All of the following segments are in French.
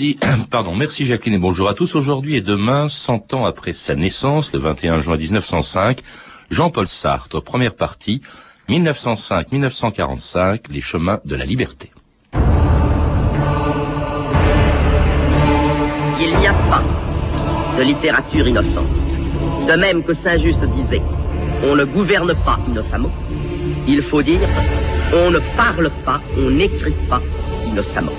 Pardon, merci Jacqueline et bonjour à tous. Aujourd'hui et demain, 100 ans après sa naissance, le 21 juin 1905, Jean-Paul Sartre, première partie, 1905-1945, les chemins de la liberté. Il n'y a pas de littérature innocente. De même que Saint-Just disait, on ne gouverne pas innocemment. Il faut dire, on ne parle pas, on n'écrit pas innocemment.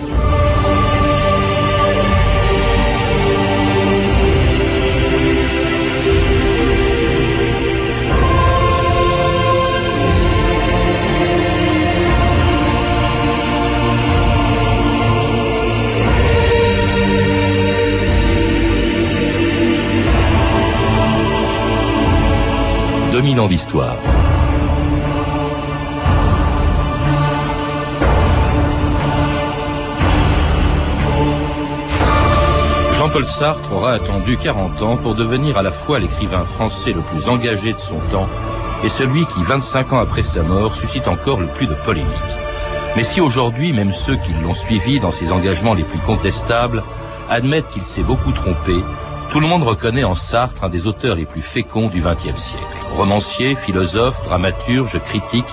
2000 ans d'histoire. Jean-Paul Sartre aura attendu 40 ans pour devenir à la fois l'écrivain français le plus engagé de son temps et celui qui, 25 ans après sa mort, suscite encore le plus de polémiques. Mais si aujourd'hui, même ceux qui l'ont suivi dans ses engagements les plus contestables admettent qu'il s'est beaucoup trompé, tout le monde reconnaît en Sartre un des auteurs les plus féconds du XXe siècle. Romancier, philosophe, dramaturge, critique,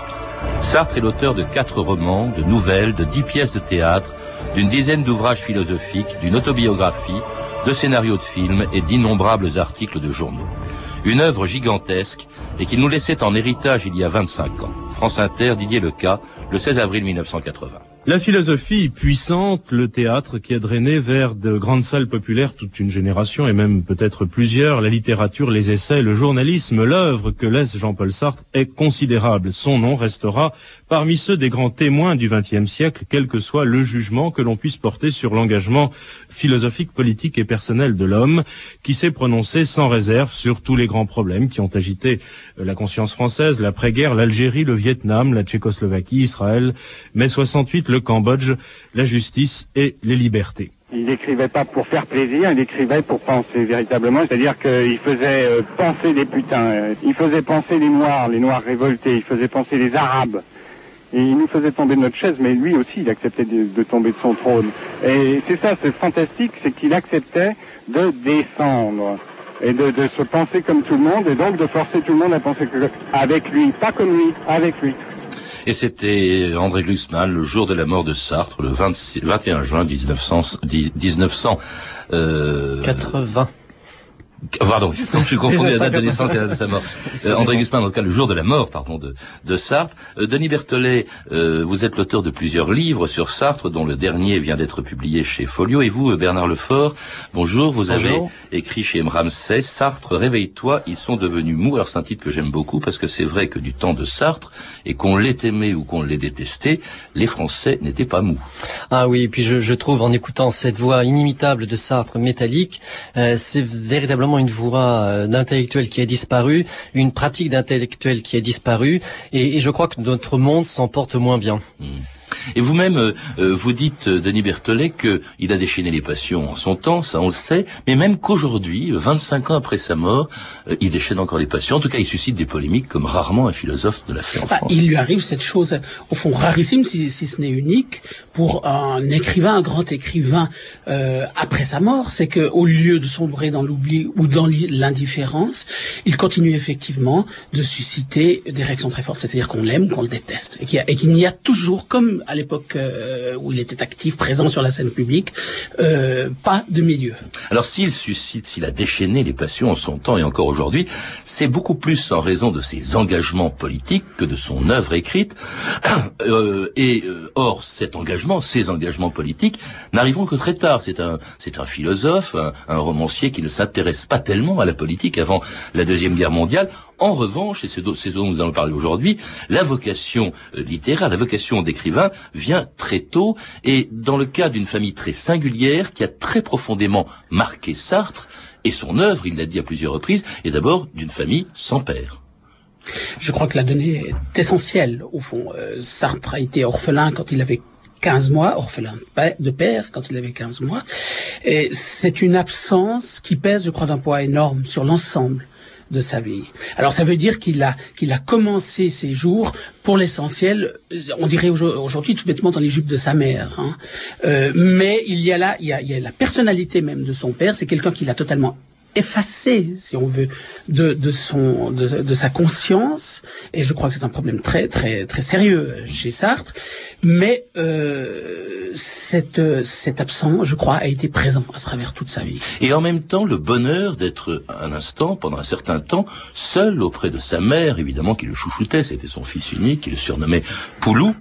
Sartre est l'auteur de quatre romans, de nouvelles, de dix pièces de théâtre, d'une dizaine d'ouvrages philosophiques, d'une autobiographie, de scénarios de films et d'innombrables articles de journaux. Une œuvre gigantesque et qu'il nous laissait en héritage il y a 25 ans. France Inter, Didier Leca, le 16 avril 1980. La philosophie puissante, le théâtre qui a drainé vers de grandes salles populaires toute une génération et même peut-être plusieurs, la littérature, les essais, le journalisme, l'œuvre que laisse Jean-Paul Sartre est considérable. Son nom restera parmi ceux des grands témoins du XXe siècle, quel que soit le jugement que l'on puisse porter sur l'engagement philosophique, politique et personnel de l'homme, qui s'est prononcé sans réserve sur tous les grands problèmes qui ont agité la conscience française, l'après-guerre, l'Algérie, le Vietnam, la Tchécoslovaquie, Israël, mai 68, le Cambodge, la justice et les libertés. Il n'écrivait pas pour faire plaisir, il écrivait pour penser véritablement. C'est-à-dire qu'il faisait euh, penser les putains, il faisait penser les Noirs, les Noirs révoltés, il faisait penser les Arabes. Et il nous faisait tomber de notre chaise, mais lui aussi, il acceptait de, tomber de son trône. Et c'est ça, c'est fantastique, c'est qu'il acceptait de descendre et de, de, se penser comme tout le monde, et donc de forcer tout le monde à penser avec lui, pas comme lui, avec lui. Et c'était André Glusman le jour de la mort de Sartre, le 21 juin 1900. 1900 euh, 80. Pardon, je suis confondu la date de naissance et la date de sa mort. Euh, André Guzman, en tout cas, le jour de la mort, pardon, de, de Sartre. Euh, Denis Berthollet, euh, vous êtes l'auteur de plusieurs livres sur Sartre, dont le dernier vient d'être publié chez Folio. Et vous, Bernard Lefort, bonjour. Vous avez écrit chez M. Ramsay, Sartre, réveille-toi, ils sont devenus mous. Alors c'est un titre que j'aime beaucoup parce que c'est vrai que du temps de Sartre, et qu'on l'ait aimé ou qu'on l'ait détesté, les Français n'étaient pas mous. Ah oui, et puis je, je, trouve en écoutant cette voix inimitable de Sartre métallique, c'est véritablement une voix euh, d'intellectuel qui a disparu, une pratique d'intellectuel qui a disparu, et, je crois que notre monde s'en porte moins bien. Hmm. Et vous-même, euh, euh, vous dites, euh, Denis Berthollet, qu'il a déchaîné les passions en son temps, ça on le sait, mais même qu'aujourd'hui, 25 ans après sa mort, il déchaîne encore les passions. En tout cas, il suscite des polémiques comme rarement un philosophe de la fait en bah, France. Il lui arrive cette chose, au fond, rarissime, si, ce n'est unique, pour un écrivain, un grand écrivain, après sa mort, c'est que au lieu de sombrer dans l'oubli ou dans l'indifférence, il continue effectivement de susciter des réactions très fortes, c'est-à-dire qu'on l'aime qu'on le déteste, et qu'il n'y a toujours, comme à l'époque euh, où il était actif, présent sur la scène publique, euh, pas de milieu. Alors s'il suscite, s'il a déchaîné les passions en son temps et encore aujourd'hui, c'est beaucoup plus en raison de ses engagements politiques que de son œuvre écrite. Euh, et or, cet engagement, ces engagements politiques, n'arriveront que très tard. C'est un, c'est un philosophe, un, romancier qui ne s'intéresse pas tellement à la politique avant la deuxième guerre mondiale. En revanche, et c'est ce dont nous allons parler aujourd'hui, la vocation littéraire, la vocation d'écrivain vient très tôt et dans le cas d'une famille très singulière qui a très profondément marqué Sartre et son œuvre, il l'a dit à plusieurs reprises, est d'abord d'une famille sans père. Je crois que la donnée est essentielle. Au fond, euh, Sartre a été orphelin quand il avait 15 mois, orphelin de père quand il avait 15 mois. Et c'est une absence qui pèse, je crois, d'un poids énorme sur l'ensemble de sa vie. Alors ça veut dire qu'il a qu'il a commencé ses jours pour l'essentiel, on dirait aujourd'hui tout bêtement dans les jupes de sa mère. Hein. Euh, mais il y a là, il y a, il y a la personnalité même de son père. C'est quelqu'un qui l'a totalement effacé, si on veut, de, son, de, sa conscience. Et je crois que c'est un problème très, très, très sérieux chez Sartre. Mais euh, cet absent, je crois, a été présent à travers toute sa vie. Et en même temps, le bonheur d'être un instant, pendant un certain temps, seul auprès de sa mère, évidemment, qui le chouchoutait, c'était son fils unique, qui le surnommait Poulou,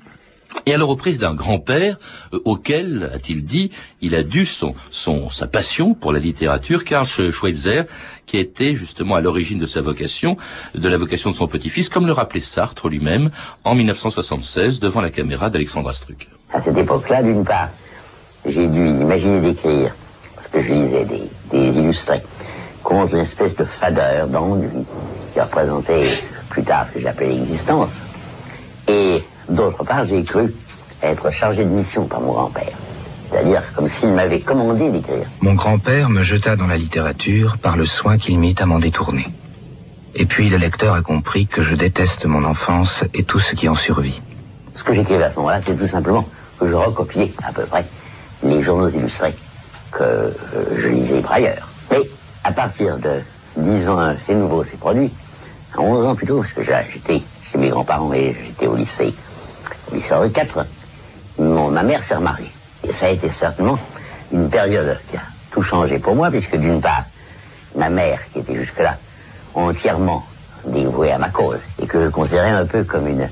et à la reprise d'un grand-père euh, auquel, a-t-il dit, il a dû son, son, sa passion pour la littérature, Karl Schweitzer, qui était justement à l'origine de sa vocation, de la vocation de son petit-fils, comme le rappelait Sartre lui-même en 1976 devant la caméra d'Alexandra Struck. À cette époque-là, d'une part, j'ai dû imaginer d'écrire, parce que je lisais des, des illustrés, contre une espèce de fadeur d'ennui qui représentait plus tard ce que j'appelais l'existence. Et D'autre part, j'ai cru être chargé de mission par mon grand-père. C'est-à-dire comme s'il m'avait commandé d'écrire. Mon grand-père me jeta dans la littérature par le soin qu'il mit à m'en détourner. Et puis le lecteur a compris que je déteste mon enfance et tout ce qui en survit. Ce que j'écrivais à ce moment-là, c'est tout simplement que je recopiais à peu près les journaux illustrés que euh, je lisais par ailleurs. Mais à partir de 10 ans, fait nouveau s'est produit. À 11 ans plutôt, parce que j'étais chez mes grands-parents et j'étais au lycée lycée Henri IV, mon, ma mère s'est remariée. Et ça a été certainement une période qui a tout changé pour moi, puisque d'une part, ma mère, qui était jusque-là entièrement dévouée à ma cause, et que je considérais un peu comme une,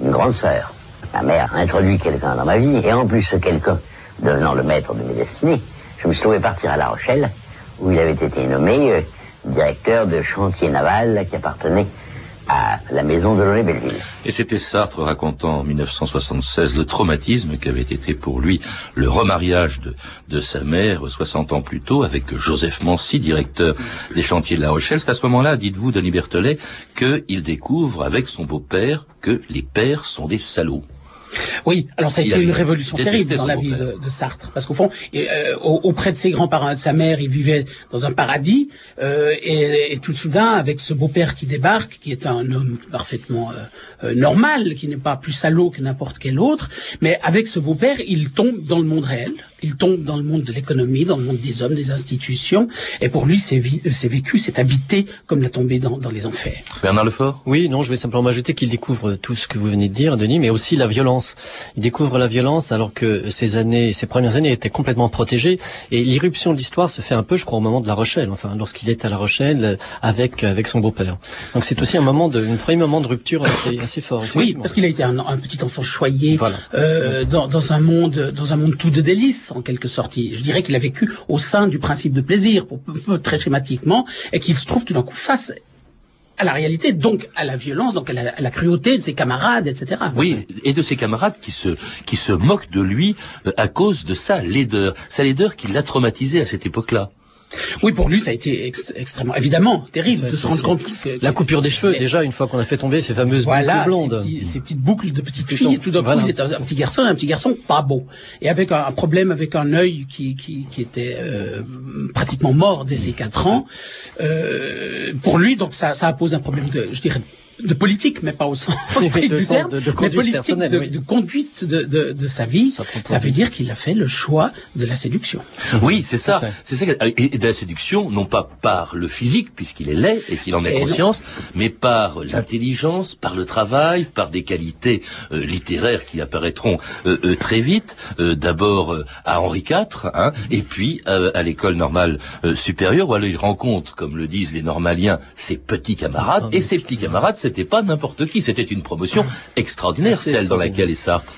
une grande sœur. Ma mère a introduit quelqu'un dans ma vie, et en plus ce quelqu'un devenant le maître de mes destinées, je me suis trouvé partir à La Rochelle, où il avait été nommé euh, directeur de chantier naval qui appartenait à la maison de Belleville. Et c'était Sartre racontant en 1976 le traumatisme qu'avait été pour lui le remariage de, de sa mère 60 ans plus tôt avec Joseph Mancy, directeur des chantiers de La Rochelle. C'est à ce moment-là, dites-vous, Denis Berthelet, qu'il découvre avec son beau-père que les pères sont des salauds. Oui, alors ça a été une révolution terrible dans la vie de, de, Sartre, parce qu'au fond, euh, auprès de ses grands-parents et de sa mère, il vivait dans un paradis, euh, et, et, tout soudain, avec ce beau-père qui débarque, qui est un homme parfaitement euh normal, qui n'est pas plus salaud que n'importe quel autre, mais avec ce beau-père, il tombe dans le monde réel, il tombe dans le monde de l'économie, dans le monde des hommes, des institutions, et pour lui, c'est vécu, c'est habité comme la tombée dans, dans les enfers. Bernard Lefort? Oui, non, je vais simplement ajouter qu'il découvre tout ce que vous venez de dire, Denis, mais aussi la violence. Il découvre la violence alors que ses années, ses premières années étaient complètement protégées, et l'irruption de l'histoire se fait un peu, je crois, au moment de La Rochelle, enfin, lorsqu'il est à La Rochelle avec avec son beau-père. Donc c'est aussi un moment de, un premier moment de rupture assez, assez fort. Oui, parce qu'il a été un, un, petit enfant choyé euh, dans, dans un monde, dans un monde tout de délices en quelque sorte. Je dirais qu'il a vécu au sein du principe de plaisir, pour, très schématiquement, et qu'il se trouve tout d'un coup face à la réalité, donc à la violence, donc à la, cruauté de ses camarades, etc. Oui, et de ses camarades qui se qui se moquent de lui euh, à cause de sa laideur, sa laideur qui l'a traumatisé à cette époque-là. Oui, pour lui, ça a été extrêmement, évidemment, terrible de se rendre compte que, la coupure des cheveux, déjà, une fois qu'on a fait tomber ces fameuses boucles blondes. Ces, ces, petites boucles de petites filles, tout d'un coup, il était un, petit garçon, un petit garçon pas beau. Et avec un, problème avec un œil qui, qui, qui était euh, pratiquement mort dès ses quatre ans. Euh, pour lui, donc, ça, ça a posé un problème de, je dirais, de politique, mais pas au sens strict du terme, de, mais politique de, conduite de, de, sa vie, ça, veut dire qu'il a fait le choix de la séduction. Oui, c'est ça. C'est ça. Et de la séduction, non pas par le physique, puisqu'il est laid et qu'il en ait conscience, mais par l'intelligence, par le travail, par des qualités euh, littéraires qui apparaîtront euh, euh, très vite. D'abord à Henri IV, hein, et puis à l'école normale supérieure, où alors il rencontre, comme le disent les normaliens, ses petits camarades, ah, et ses petits camarades, c'était pas n'importe qui, c'était une promotion extraordinaire, celle dans laquelle est Sartre.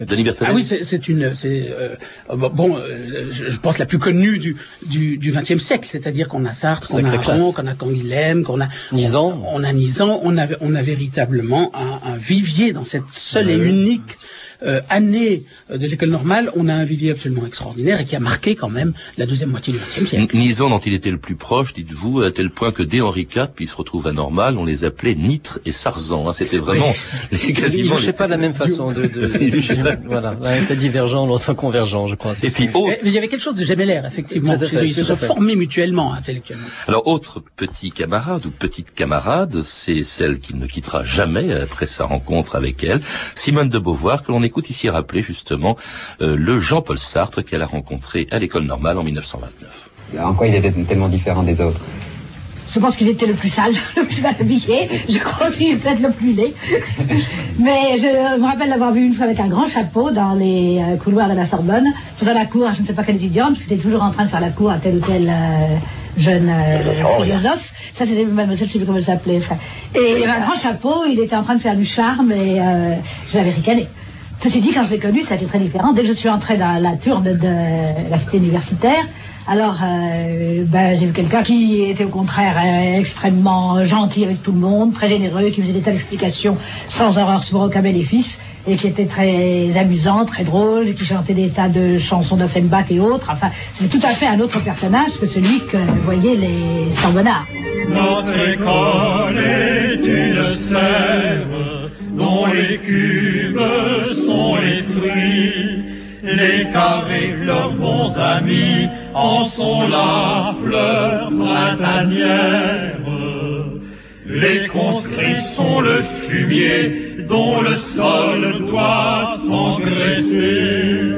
De Ah oui, c'est une, c'est euh, bon, euh, je, pense la plus connue du du XXe siècle, c'est-à-dire qu'on a Sartre, qu'on a Aron, qu'on a Canguilhem, qu'on a Nizan, on, a Nizan, on a on a véritablement un, un vivier dans cette seule et unique euh, année de l'école normale, on a un vivier absolument extraordinaire et qui a marqué quand même la deuxième moitié du XXe siècle. Nison dont il était le plus proche, dites-vous, à tel point que dès Henri IV, puis il se retrouve à Normal, on les appelait Nitre et Sarzan. Hein. C'était vraiment quasiment. Il ne pas de la même façon de. de, voilà, l'un était divergent, l'autre convergent, je crois. Et puis, il y avait quelque chose de gemellaire, effectivement. ils se sont formés mutuellement intellectuellement. Alors, autre petit camarade ou petite camarade, c'est celle qui ne quittera jamais après sa rencontre avec elle, Simone de Beauvoir, que l'on écoute ici rappeler justement euh, le Jean-Paul Sartre qu'elle a rencontré à l'école normale en 1929. En quoi il était tellement différent des autres je pense qu'il était le plus sale, le plus mal habillé. Je crois aussi peut-être le plus laid. Mais je me rappelle l'avoir vu une fois avec un grand chapeau dans les euh, couloirs de la Sorbonne, faisant la cour à je ne sais pas quelle étudiante, parce qu'il était toujours en train de faire la cour à tel ou tel euh, jeune euh, philosophe. Ça, c'était même, je ne sais plus comment il s'appelait. Et il avait un grand chapeau, il était en train de faire du charme et je l'avais ricané. Ceci dit, quand je l'ai connu, ça a été très différent. Dès que je suis entré dans la tour de la cité universitaire, alors, euh, ben, j'ai vu quelqu'un qui était au contraire euh, extrêmement gentil avec tout le monde, très généreux, qui faisait des tas d'explications sans horreur sur aucun bénéfice, et qui était très amusant, très drôle, qui chantait des tas de chansons d'Offenbach et autres. Enfin, c'est tout à fait un autre personnage que celui que voyaient les Sambonards. Notre école une dont les cubes sont les fruits les carrés, leurs bons amis, en sont la fleur printanière. Les conscrits sont le fumier dont le sol doit s'engraisser.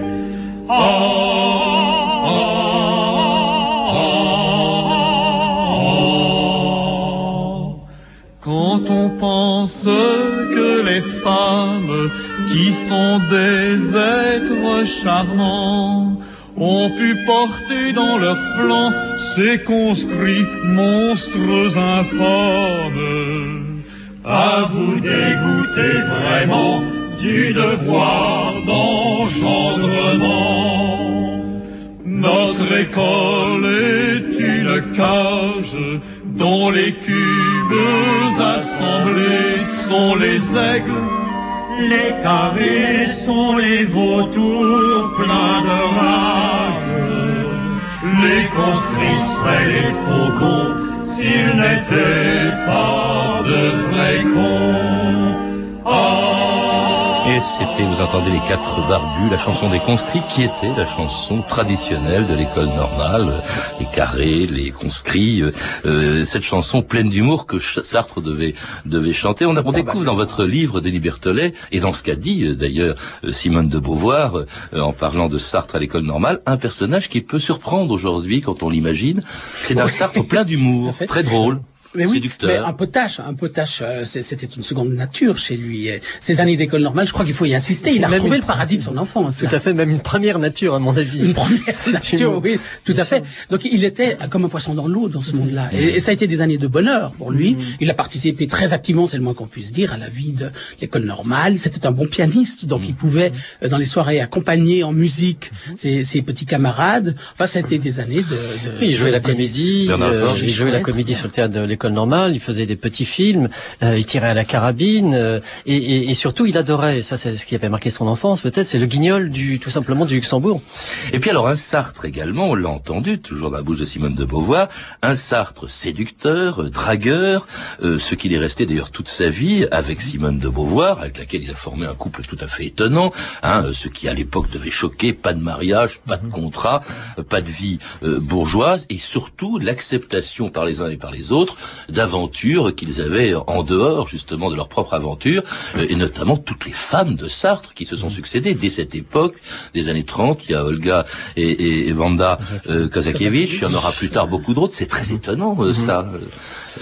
Pense que les femmes qui sont des êtres charmants, ont pu porter dans leurs flancs ces conscrits monstres informes. À vous dégoûter vraiment du devoir d'engendrement. Notre école est une cage dont les cubes assemblés sont les aigles les carrés sont les vautours pleins de rage. Les conscrits seraient les faucons s'ils n'étaient pas de vrais cons. Et c'était, vous entendez les quatre barbus, la chanson des conscrits qui était la chanson traditionnelle de l'école normale, les carrés, les conscrits, euh, euh, cette chanson pleine d'humour que Sartre devait devait chanter. On, on découvre dans votre livre Denis Berthollet et dans ce qu'a dit euh, d'ailleurs Simone de Beauvoir en parlant de Sartre à l'école normale, un personnage qui peut surprendre aujourd'hui quand on l'imagine. C'est un Sartre plein d'humour, très drôle mais oui, Mais un potache, un potache, euh, c'était une seconde nature chez lui. Ces années d'école normale, je crois qu'il faut y insister. Il a retrouvé le paradis de son enfance. Tout à fait, même une première nature, à mon avis. Une première nature, oui, tout à fait. Donc il était comme un poisson dans l'eau dans ce monde-là. Et, ça a été des années de bonheur pour lui. Mm. Il a participé très activement, c'est le moins qu'on puisse dire, à la vie de l'école normale. C'était un bon pianiste, donc il mm. pouvait, euh, dans les soirées, accompagner en musique mm. ses, ses petits camarades. Enfin, ça a été des années de... de oui, il jouait la comédie, euh, il jouait la comédie sur le théâtre de l'école normal, il faisait des petits films, euh, il tirait à la carabine, euh, et, surtout il adorait, ça c'est ce qui avait marqué son enfance peut-être, c'est le guignol du tout simplement du Luxembourg. Et puis alors un Sartre également, on l'a entendu, toujours dans la bouche de Simone de Beauvoir, un Sartre séducteur, euh, dragueur, ce qu'il est resté d'ailleurs toute sa vie avec Simone de Beauvoir, avec laquelle il a formé un couple tout à fait étonnant, hein, ce qui à l'époque devait choquer, pas de mariage, pas de contrat, pas de vie bourgeoise, et surtout l'acceptation par les uns et par les autres d'aventures qu'ils avaient en dehors justement de leur propre aventure, euh, et notamment toutes les femmes de Sartre qui se sont succédées dès cette époque, des années 30. Il y a Olga et, et, Vanda euh, Kazakiewicz, il y en aura plus tard beaucoup d'autres. C'est très étonnant euh, ça.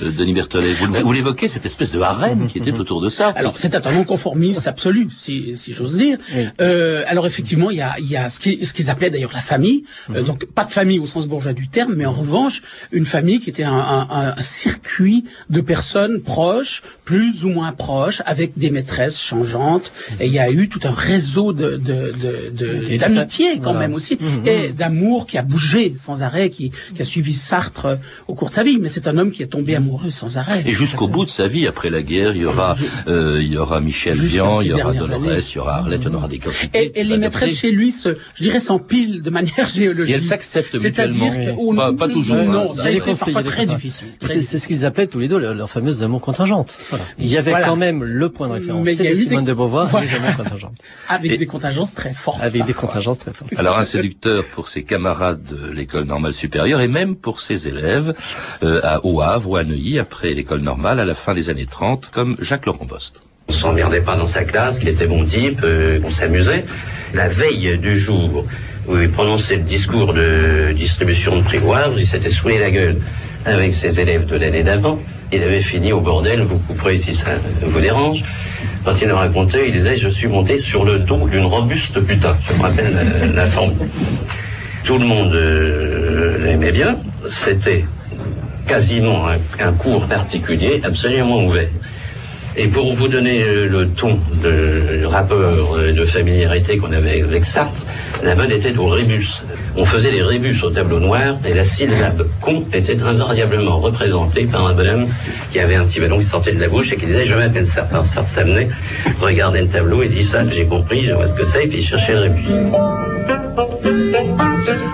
Euh, Denis Berthollet. Vous, l'évoquez, cette espèce de harem qui était autour de ça. Alors, c'est un non-conformiste absolu, si, si j'ose dire. Euh, alors, effectivement, il y a, il y a ce qu'ils appelaient d'ailleurs la famille. Euh, mhm. donc, pas de famille au sens bourgeois du terme, mais en revanche, une famille qui était un, un, un, circuit de personnes proches, plus ou moins proches, avec des maîtresses changeantes. Et il y a eu tout un réseau de, de, de, de- d'amitié quand Voilà. même aussi, Mhm. et d'amour qui a bougé sans arrêt, qui, qui a suivi Sartre euh, au cours de sa vie. Mais c'est un homme qui est tombé amoureux sans arrêt. Et jusqu'au bout de sa vie, après la guerre, il y aura, euh, il y aura Michel Vian, il y aura Dolores, il y aura Arlette, il y aura des. Et, et les maîtresses chez lui, se, je dirais, s'empilent de manière géologique. Et elles s'acceptent C'est-à-dire mutuellement. que, ou- Enfin, pas toujours, hein, Non, ça ça a été parfois très difficile. C'est c'est ce qu'ils appelaient tous les deux leur, leur fameuse amour contingente. Il y avait Voilà. quand même le point de référence. Mais il y a C'était eu des- Simone de Beauvoir, Voilà. les amours contingentes. Avec Et- des contingences très fortes. Avec des contingences très fortes. Alors un séducteur pour ses camarades de l'école normale supérieure et même pour ses élèves euh, à, au Havre ou à Neuilly après l'école normale à la fin des années 30 comme Jacques Laurent Bost. On s'emmerdait pas dans sa classe, qu'il était bon type, euh, on s'amusait. La veille du jour où il prononçait le discours de distribution de prévoirs, il s'était saoulé la gueule avec ses élèves de l'année d'avant. Il avait fini au bordel, vous couperez si ça vous dérange. Quand il nous racontait, il disait, je suis monté sur le dos d'une robuste putain. Je me rappelle la, la forme. Tout le monde euh, l'aimait bien. C'était quasiment un, cours particulier, absolument ouvert. Et pour vous donner euh, le ton de le rapport euh, de familiarité qu'on avait avec Sartre, la mode était au rébus. On faisait des rébus au tableau noir et la syllabe con était invariablement représentée par un bonhomme qui avait un petit ballon qui sortait de la bouche et qui disait je m'appelle Sartre s'amenait, regardait le tableau et dit ça, j'ai compris, je vois ce que c'est, et puis il cherchait le rébus.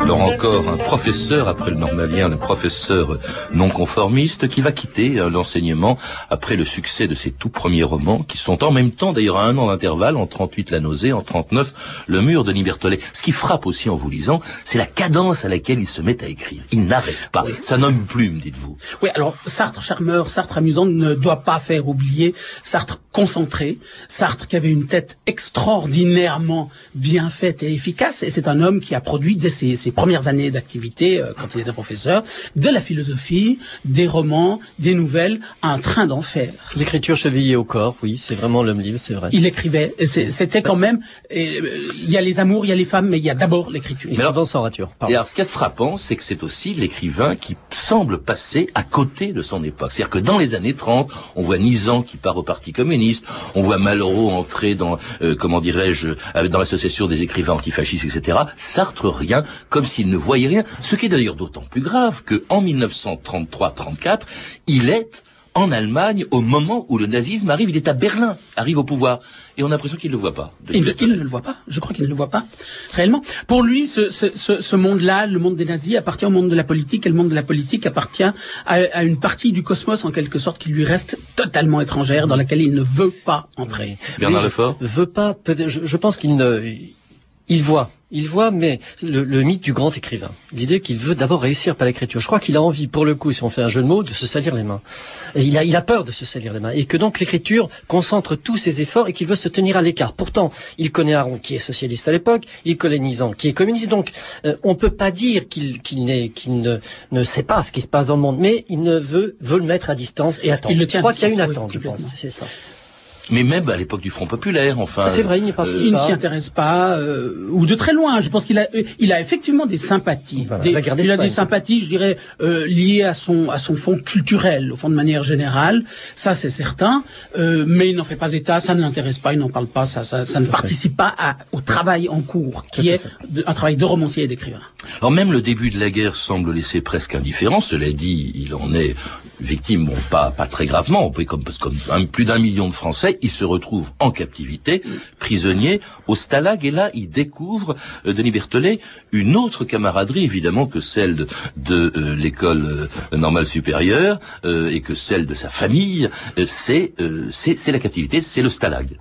Alors encore un professeur après le normalien, le professeur non conformiste qui va quitter euh, l'enseignement après le succès de ses tout premiers romans qui sont en même temps d'ailleurs à un an d'intervalle en 38 La Nausée, en 39 Le Mur de Libertolet. Ce qui frappe aussi en vous lisant, c'est la cadence à laquelle il se met à écrire. Il n'arrête pas. Ça nomme plume, dites-vous. Oui, alors Sartre charmeur, Sartre amusant ne doit pas faire oublier Sartre concentré, Sartre qui avait une tête extraordinairement bien faite et efficace, et c'est un homme qui a produit dès ses, ses premières années d'activité, euh, quand il était professeur, de la philosophie, des romans, des nouvelles, un train d'enfer. L'écriture chevillée au corps, oui, c'est vraiment l'homme livre, c'est vrai. Il écrivait, c'est- c'était quand même, euh, il y a les amours, il y a les femmes, mais il y a d'abord l'écriture. Ils sont Et alors, ce qui est frappant, c'est que c'est aussi l'écrivain qui semble passer à côté de son époque. C'est-à-dire que dans les années 30, on voit Nizan qui part au Parti communiste, on voit Malraux entrer dans, euh, comment dirais-je, euh, dans l'association des écrivains antifascistes, etc. Sartre, rien, comme s'il ne voyait rien. Ce qui est d'ailleurs d'autant plus grave que en 1933-34, il est en Allemagne au moment où le nazisme arrive. Il est à Berlin, arrive au pouvoir. Et on a l'impression qu'il ne le voit pas. Il, ne- il ne le voit pas. Je crois qu'il ne le voit pas réellement. Pour lui, ce, ce, ce, ce monde-là, le monde des nazis, appartient au monde de la politique, et le monde de la politique appartient à, à une partie du cosmos, en quelque sorte, qui lui reste totalement étrangère, dans laquelle il ne veut pas entrer. Bernard Lefort je Veut pas, je, je pense qu'il ne, il voit, il voit, mais le, le mythe du grand écrivain, l'idée qu'il veut d'abord réussir par l'écriture. Je crois qu'il a envie, pour le coup, si on fait un jeu de mots, de se salir les mains. Et il a, il a peur de se salir les mains, et que donc l'écriture concentre tous ses efforts et qu'il veut se tenir à l'écart. Pourtant, il connaît Aaron, qui est socialiste à l'époque, il connaît Nizan, qui est communiste. Donc, euh, on peut pas dire qu'il, qu'il n'est, qu'il ne, ne sait pas ce qui se passe dans le monde, mais il ne veut, veut le mettre à distance et attendre. Il le je crois qu'il y a une attente, je pense. C'est ça. Mais même à l'époque du Front Populaire, enfin. C'est vrai, il n'y participe Il ne s'y intéresse pas, euh, ou de très loin. Je pense qu'il a, euh, il a effectivement des sympathies. Voilà, Des- il a des sympathies, je dirais, euh, liées à son à son fond culturel, au fond de manière générale. Ça, c'est certain. Euh, mais il n'en fait pas état. Ça ne l'intéresse pas. Il n'en parle pas. Ça, ça, ça ne participe pas à- au travail en cours, qui est un travail de romancier et d'écrivain. Alors même le début de la guerre semble laisser presque indifférent. Cela dit, il en est victime, bon, pas pas très gravement, comme parce que comme plus d'un million de Français, il se retrouve en captivité, prisonnier au Stalag, et là, il découvre euh, Denis Berthollet une autre camaraderie, évidemment, que celle de, de, euh, l'école euh, normale supérieure euh, et que celle de sa famille. C'est c'est la captivité, c'est le Stalag.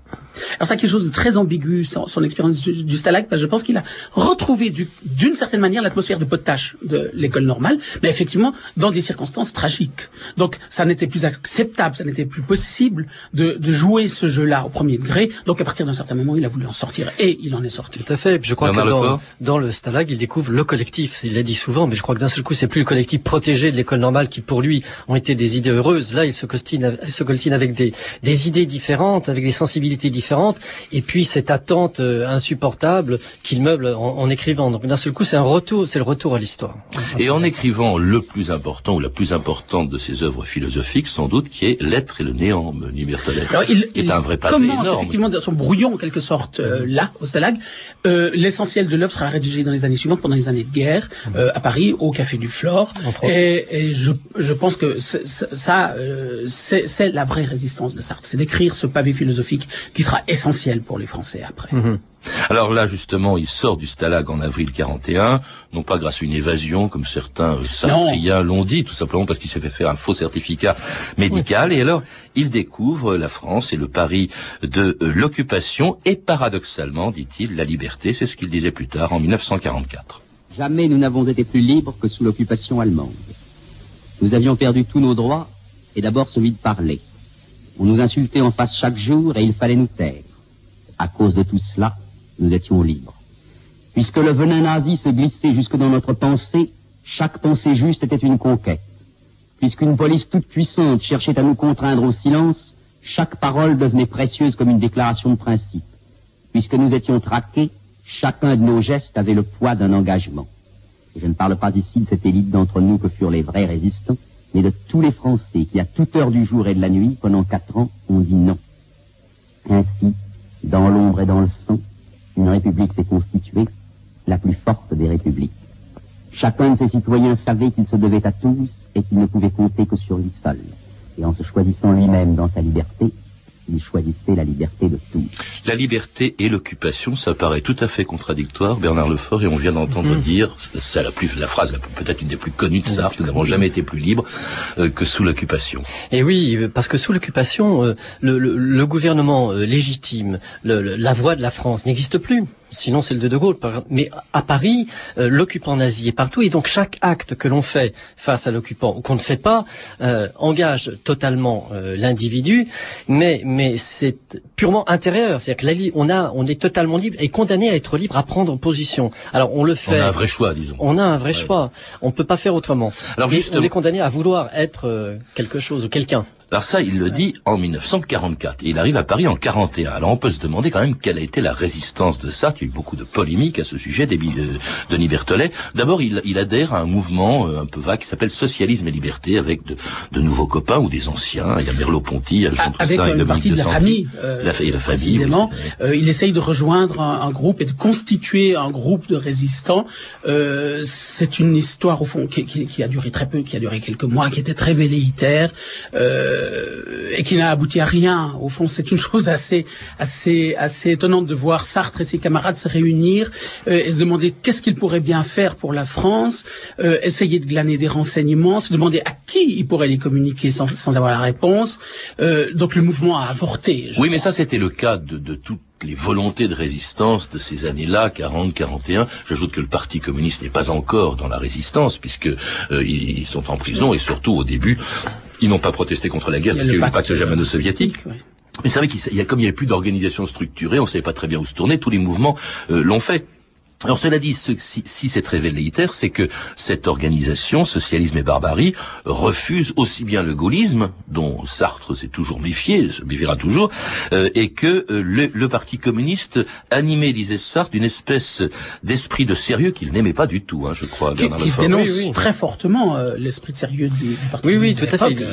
Alors ça, quelque chose de très ambigu, son, son expérience du, du Stalag, parce que je pense qu'il a retrouvé du- d'une certaine manière l'atmosphère de potache de l'école normale, mais effectivement dans des circonstances tragiques. Donc ça n'était plus acceptable, ça n'était plus possible de, de jouer ce jeu-là au premier degré. Donc à partir d'un certain moment, il a voulu en sortir, et il en est sorti. Tout à fait. Je crois que dans, dans le Stalag, il découvre le collectif. Il l'a dit souvent, mais je crois que d'un seul coup, c'est plus le collectif protégé de l'école normale qui, pour lui, ont été des idées heureuses. Là, il se coltine, il se coltine avec des, des idées différentes, avec des sensibilités différentes. Différentes, et puis cette attente euh, insupportable qu'il meuble en, en, écrivant. Donc d'un seul coup, c'est un retour, c'est le retour à l'histoire. Et en écrivant le plus important ou la plus importante de ses œuvres philosophiques, sans doute, qui est L'être et le néant, Berthollet, il, qui est un vrai pavé commence énorme. effectivement dans son brouillon en quelque sorte euh, là au Stalag. Euh, L'essentiel de l'œuvre sera rédigé dans les années suivantes, pendant les années de guerre, euh, à Paris, au Café du Flore. Et, et je, je pense que ça, euh, c'est la vraie résistance de Sartre, c'est d'écrire ce pavé philosophique qui sera essentiel pour les Français après. -hmm. Alors là, justement, il sort du Stalag en avril 41, non pas grâce à une évasion, comme certains euh, sartriens l'ont dit, tout simplement parce qu'il s'est fait faire un faux certificat médical. Oui. Et alors, il découvre la France et le Paris de euh, l'occupation et paradoxalement, dit-il, la liberté. C'est ce qu'il disait plus tard, en 1944. Jamais nous n'avons été plus libres que sous l'occupation allemande. Nous avions perdu tous nos droits, et d'abord celui de parler. On nous insultait en face chaque jour et il fallait nous taire. À cause de tout cela, nous étions libres. Puisque le venin nazi se glissait jusque dans notre pensée, chaque pensée juste était une conquête. Puisqu'une police toute puissante cherchait à nous contraindre au silence, chaque parole devenait précieuse comme une déclaration de principe. Puisque nous étions traqués, chacun de nos gestes avait le poids d'un engagement. Et je ne parle pas ici de cette élite d'entre nous que furent les vrais résistants, mais de tous les Français qui, à toute heure du jour et de la nuit, pendant quatre ans, ont dit non. Ainsi, dans l'ombre et dans le sang, une république s'est constituée, la plus forte des républiques. Chacun de ses citoyens savait qu'il se devait à tous et qu'il ne pouvait compter que sur lui seul. Et en se choisissant lui-même dans sa liberté, il choisissait la liberté de tous. La liberté et l'occupation, ça paraît tout à fait contradictoire, Bernard Lefort, et on vient d'entendre mmh. dire, c'est la, plus, la phrase peut-être une des plus connues de Sartre, nous n'avons jamais été plus libres euh, que sous l'occupation. Et oui, parce que sous l'occupation, euh, le, le, le, gouvernement euh, légitime, le, la voix de la France n'existe plus. Sinon, c'est le de De Gaulle. Mais à Paris, euh, l'occupant nazi est partout, et donc chaque acte que l'on fait face à l'occupant ou qu'on ne fait pas euh, engage totalement euh, l'individu, mais mais c'est purement intérieur. C'est-à-dire que on a, on est totalement libre et condamné à être libre à prendre position. Alors on le fait. On a un vrai choix, disons. On a un vrai ouais. choix. On peut pas faire autrement. Alors juste, on est condamné à vouloir être quelque chose ou quelqu'un. Alors ça, il le dit en 1944. Et il arrive à Paris en 41. Alors on peut se demander quand même quelle a été la résistance de Sartre. Il y a eu beaucoup de polémiques à ce sujet, de Denis Berthollet. D'abord, il, il, adhère à un mouvement euh, un peu vague qui s'appelle Socialisme et Liberté, avec de, de, nouveaux copains ou des anciens. Il y a Merleau-Ponty, il y a Jean avec Toussaint, une partie de, de la famille. Euh, la, et la famille. Oui, euh, il essaye de rejoindre un, un, groupe et de constituer un groupe de résistants. Euh, C'est une histoire au fond qui, qui, qui, a duré très peu, qui a duré quelques mois, qui était très velléitaire. Euh, et qui n'a abouti à rien. Au fond, c'est une chose assez, assez, assez étonnante de voir Sartre et ses camarades se réunir euh, et se demander qu'est-ce qu'ils pourraient bien faire pour la France, euh, essayer de glaner des renseignements, se demander à qui ils pourraient les communiquer sans, sans avoir la réponse. Euh, donc le mouvement a avorté. Oui, mais ça c'était le cas de, de tout les volontés de résistance de ces années-là, 40, 41. J'ajoute que le Parti communiste n'est pas encore dans la résistance puisque euh, ils, sont en prison et surtout au début, ils n'ont pas protesté contre la guerre parce qu'il y a eu le pacte germano-soviétique. Oui. Mais c'est vrai qu'il y a comme il n'y avait plus d'organisation structurée, on ne savait pas très bien où se tourner. Tous les mouvements euh, l'ont fait. Alors cela dit, ce, si, si c'est très velléitaire, c'est que cette organisation, socialisme et barbarie, refuse aussi bien le gaullisme, dont Sartre s'est toujours méfié, se méfiera toujours, euh, et que euh, le, le, Parti communiste animé, disait Sartre, d'une espèce d'esprit de sérieux qu'il n'aimait pas du tout, hein, je crois. Qui, qui dénonce oui, oui. très fortement euh, l'esprit de sérieux du, du Parti oui, communiste. Oui, oui, tout à fait.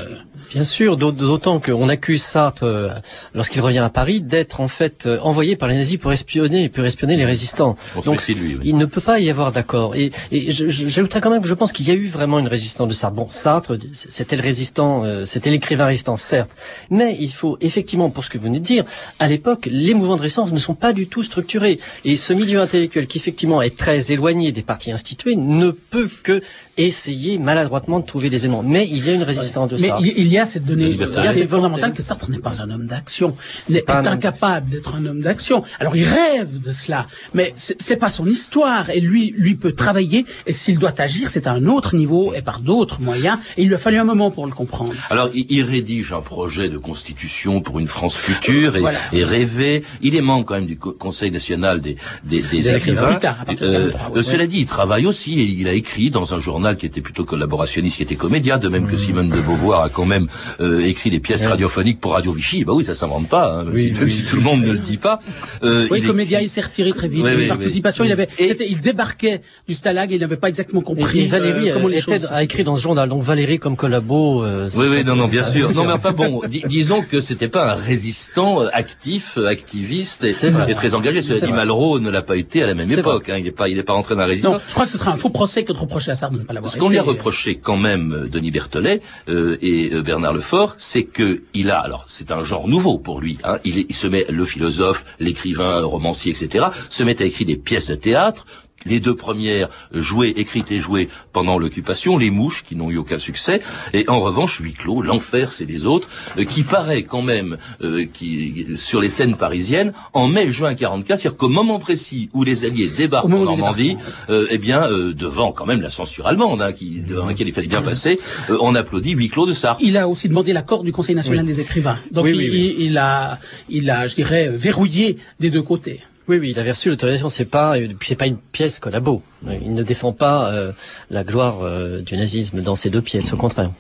Bien sûr, d'autant qu'on accuse Sartre, euh, lorsqu'il revient à Paris, d'être en fait euh, envoyé par les nazis pour espionner, pour espionner les résistants. Donc, lui, oui. il ne peut pas y avoir d'accord. Et, et j'ajouterais quand même que je pense qu'il y a eu vraiment une résistance de Sartre. Bon, Sartre, c'était le résistant, euh, c'était l'écrivain résistant, certes. Mais il faut effectivement, pour ce que vous venez de dire, à l'époque, les mouvements de résistance ne sont pas du tout structurés. Et ce milieu intellectuel qui effectivement est très éloigné des partis institués ne peut que essayer maladroitement de trouver des éléments. Mais il y a une résistance de mais Sartre. Il y a cette donnée, il y a cette fondamentale que Sartre n'est pas un homme d'action, n'est est, est incapable d'être un homme d'action. Alors il rêve de cela, mais c'est pas son histoire. Et lui, lui peut travailler. Et s'il doit agir, c'est à un autre niveau et par d'autres moyens. Et il lui a fallu un moment pour le comprendre. Alors il, il rédige un projet de constitution pour une France future et, voilà. et rêver. Il est membre quand même du Conseil national des, des, des, des écrivains. Tard, euh, ouais. Cela dit, il travaille aussi. Et il a écrit dans un journal qui était plutôt collaborationniste, qui était comédien, de même que Simone de Beauvoir a quand même euh, écrit des pièces radiophoniques pour Radio Vichy. Bah oui, ça s'invente pas. Hein, si, tout le monde ne le dit pas. Euh, oui, Comédia, il s'est retiré très vite. Oui, participation, il avait, il débarquait du Stalag et il n'avait pas exactement compris. Et, Valérie comment les choses a écrit dans ce journal. Donc Valérie comme collabo. oui, oui, non, non, bien sûr. Non, mais enfin bon, disons que c'était pas un résistant actif, activiste et, très engagé. Cela dit, Malraux ne l'a pas été à la même époque. Hein. Il n'est pas, il est pas rentré dans la résistance. Non, je crois que ce sera un faux procès que de reprocher à Sartre l'avoir Ce qu'on lui a reproché quand même, euh, Denis Berthelet euh, et euh, Bernard Lefort, c'est que il a, alors c'est un genre nouveau pour lui. Hein, il, il se met le philosophe, l'écrivain, le romancier, etc. se met à écrire des pièces de théâtre les deux premières jouées, écrites et jouées pendant l'occupation, Les Mouches, qui n'ont eu aucun succès, et en revanche, Huis clos, L'Enfer, c'est les autres, euh, qui paraît quand même euh, qui, sur les scènes parisiennes en mai-juin 44, c'est-à-dire qu'au moment précis où les Alliés débarquent en Normandie, euh, eh bien, devant quand même la censure allemande, hein, qui, devant laquelle il fallait bien passer, on applaudit Huis clos de Sartre. Il a aussi demandé l'accord du Conseil national des écrivains. Donc il, il, a, il a, je dirais, verrouillé des deux côtés. Oui, oui, il a reçu l'autorisation. C'est pas, c'est pas une pièce collabo. Il ne défend pas euh, la gloire euh, du nazisme dans ces deux pièces, au contraire.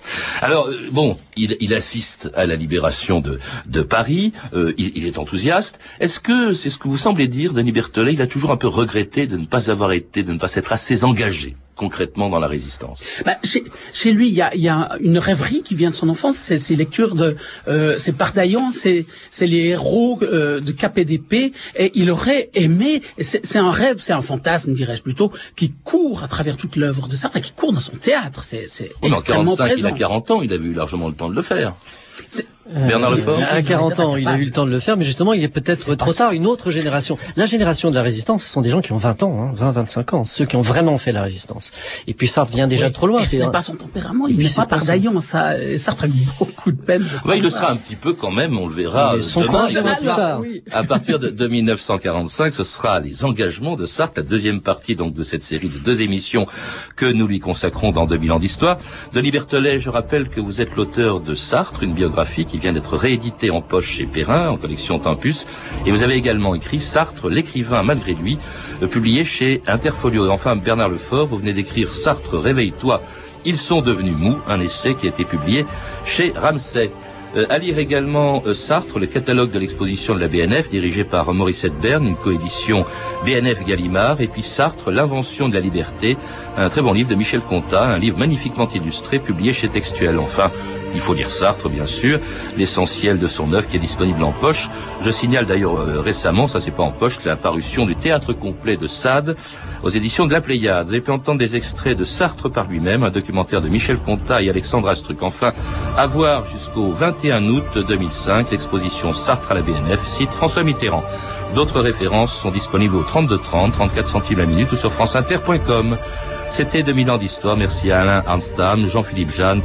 Alors euh, bon, il, il, assiste à la libération de, de Paris. Il, il, est enthousiaste. Est-ce que c'est ce que vous semblez dire, Denis Berthelet Il a toujours un peu regretté de ne pas avoir été, de ne pas s'être assez engagé concrètement dans la résistance bah, chez, chez, lui, il y a, y a, une rêverie qui vient de son enfance. C'est ses lectures de, euh, c'est Pardaillan, c'est les héros euh, de KPDP, et il aurait aimé. C'est un rêve, c'est un fantasme, dirais-je plutôt, qui court à travers toute l'œuvre de Sartre, qui court dans son théâtre. C'est extrêmement en 45, Il a 40 ans, il avait eu largement le temps de le faire. Bernard euh, Lefort À 40 ans, il a eu le temps de le faire, mais justement, il est peut-être trop tard. Une autre génération. La génération de la résistance, ce sont des gens qui ont 20 ans, hein, 20, 25 ans, ceux qui ont vraiment fait la résistance. Et puis Sartre vient déjà trop loin. Ce n'est pas son tempérament, il n'est pas par Daillon. Ça, Sartre a eu beaucoup de peine. il le sera un petit peu quand même, on le verra son demain. À partir de, de 1945, ce sera les engagements de Sartre, la deuxième partie donc de cette série de deux émissions que nous lui consacrons dans 2000 ans d'histoire. Denis Berthelet, je rappelle que vous êtes l'auteur de Sartre, une biographie qui vient d'être réédité en poche chez Perrin, en collection Tempus. Et vous avez également écrit Sartre, l'écrivain malgré lui, euh, publié chez Interfolio. Enfin, Bernard Lefort, vous venez d'écrire Sartre, réveille-toi. Ils sont devenus mous, un essai qui a été publié chez Ramsay. Euh, à lire également euh, Sartre, le catalogue de l'exposition de la BNF, dirigé par Mauricette Berne, une coédition BNF Gallimard, et puis Sartre, l'invention de la liberté, un très bon livre de Michel Contat, un livre magnifiquement illustré, publié chez Textuel. Enfin, il faut lire Sartre, bien sûr, l'essentiel de son œuvre qui est disponible en poche. Je signale d'ailleurs euh, récemment, ça c'est pas en poche, la parution du théâtre complet de Sade aux éditions de la Pléiade. Vous avez pu entendre des extraits de Sartre par lui-même, un documentaire de Michel Contat et Alexandre Astruc. Enfin, à voir jusqu'au 21 août 2005, l'exposition Sartre à la BNF, site François Mitterrand. D'autres références sont disponibles au 32 30, 34 centimes la minute ou sur franceinter.com. C'était 2000 ans d'histoire. Merci à Alain Armstrong, Jean-Philippe Jeanne,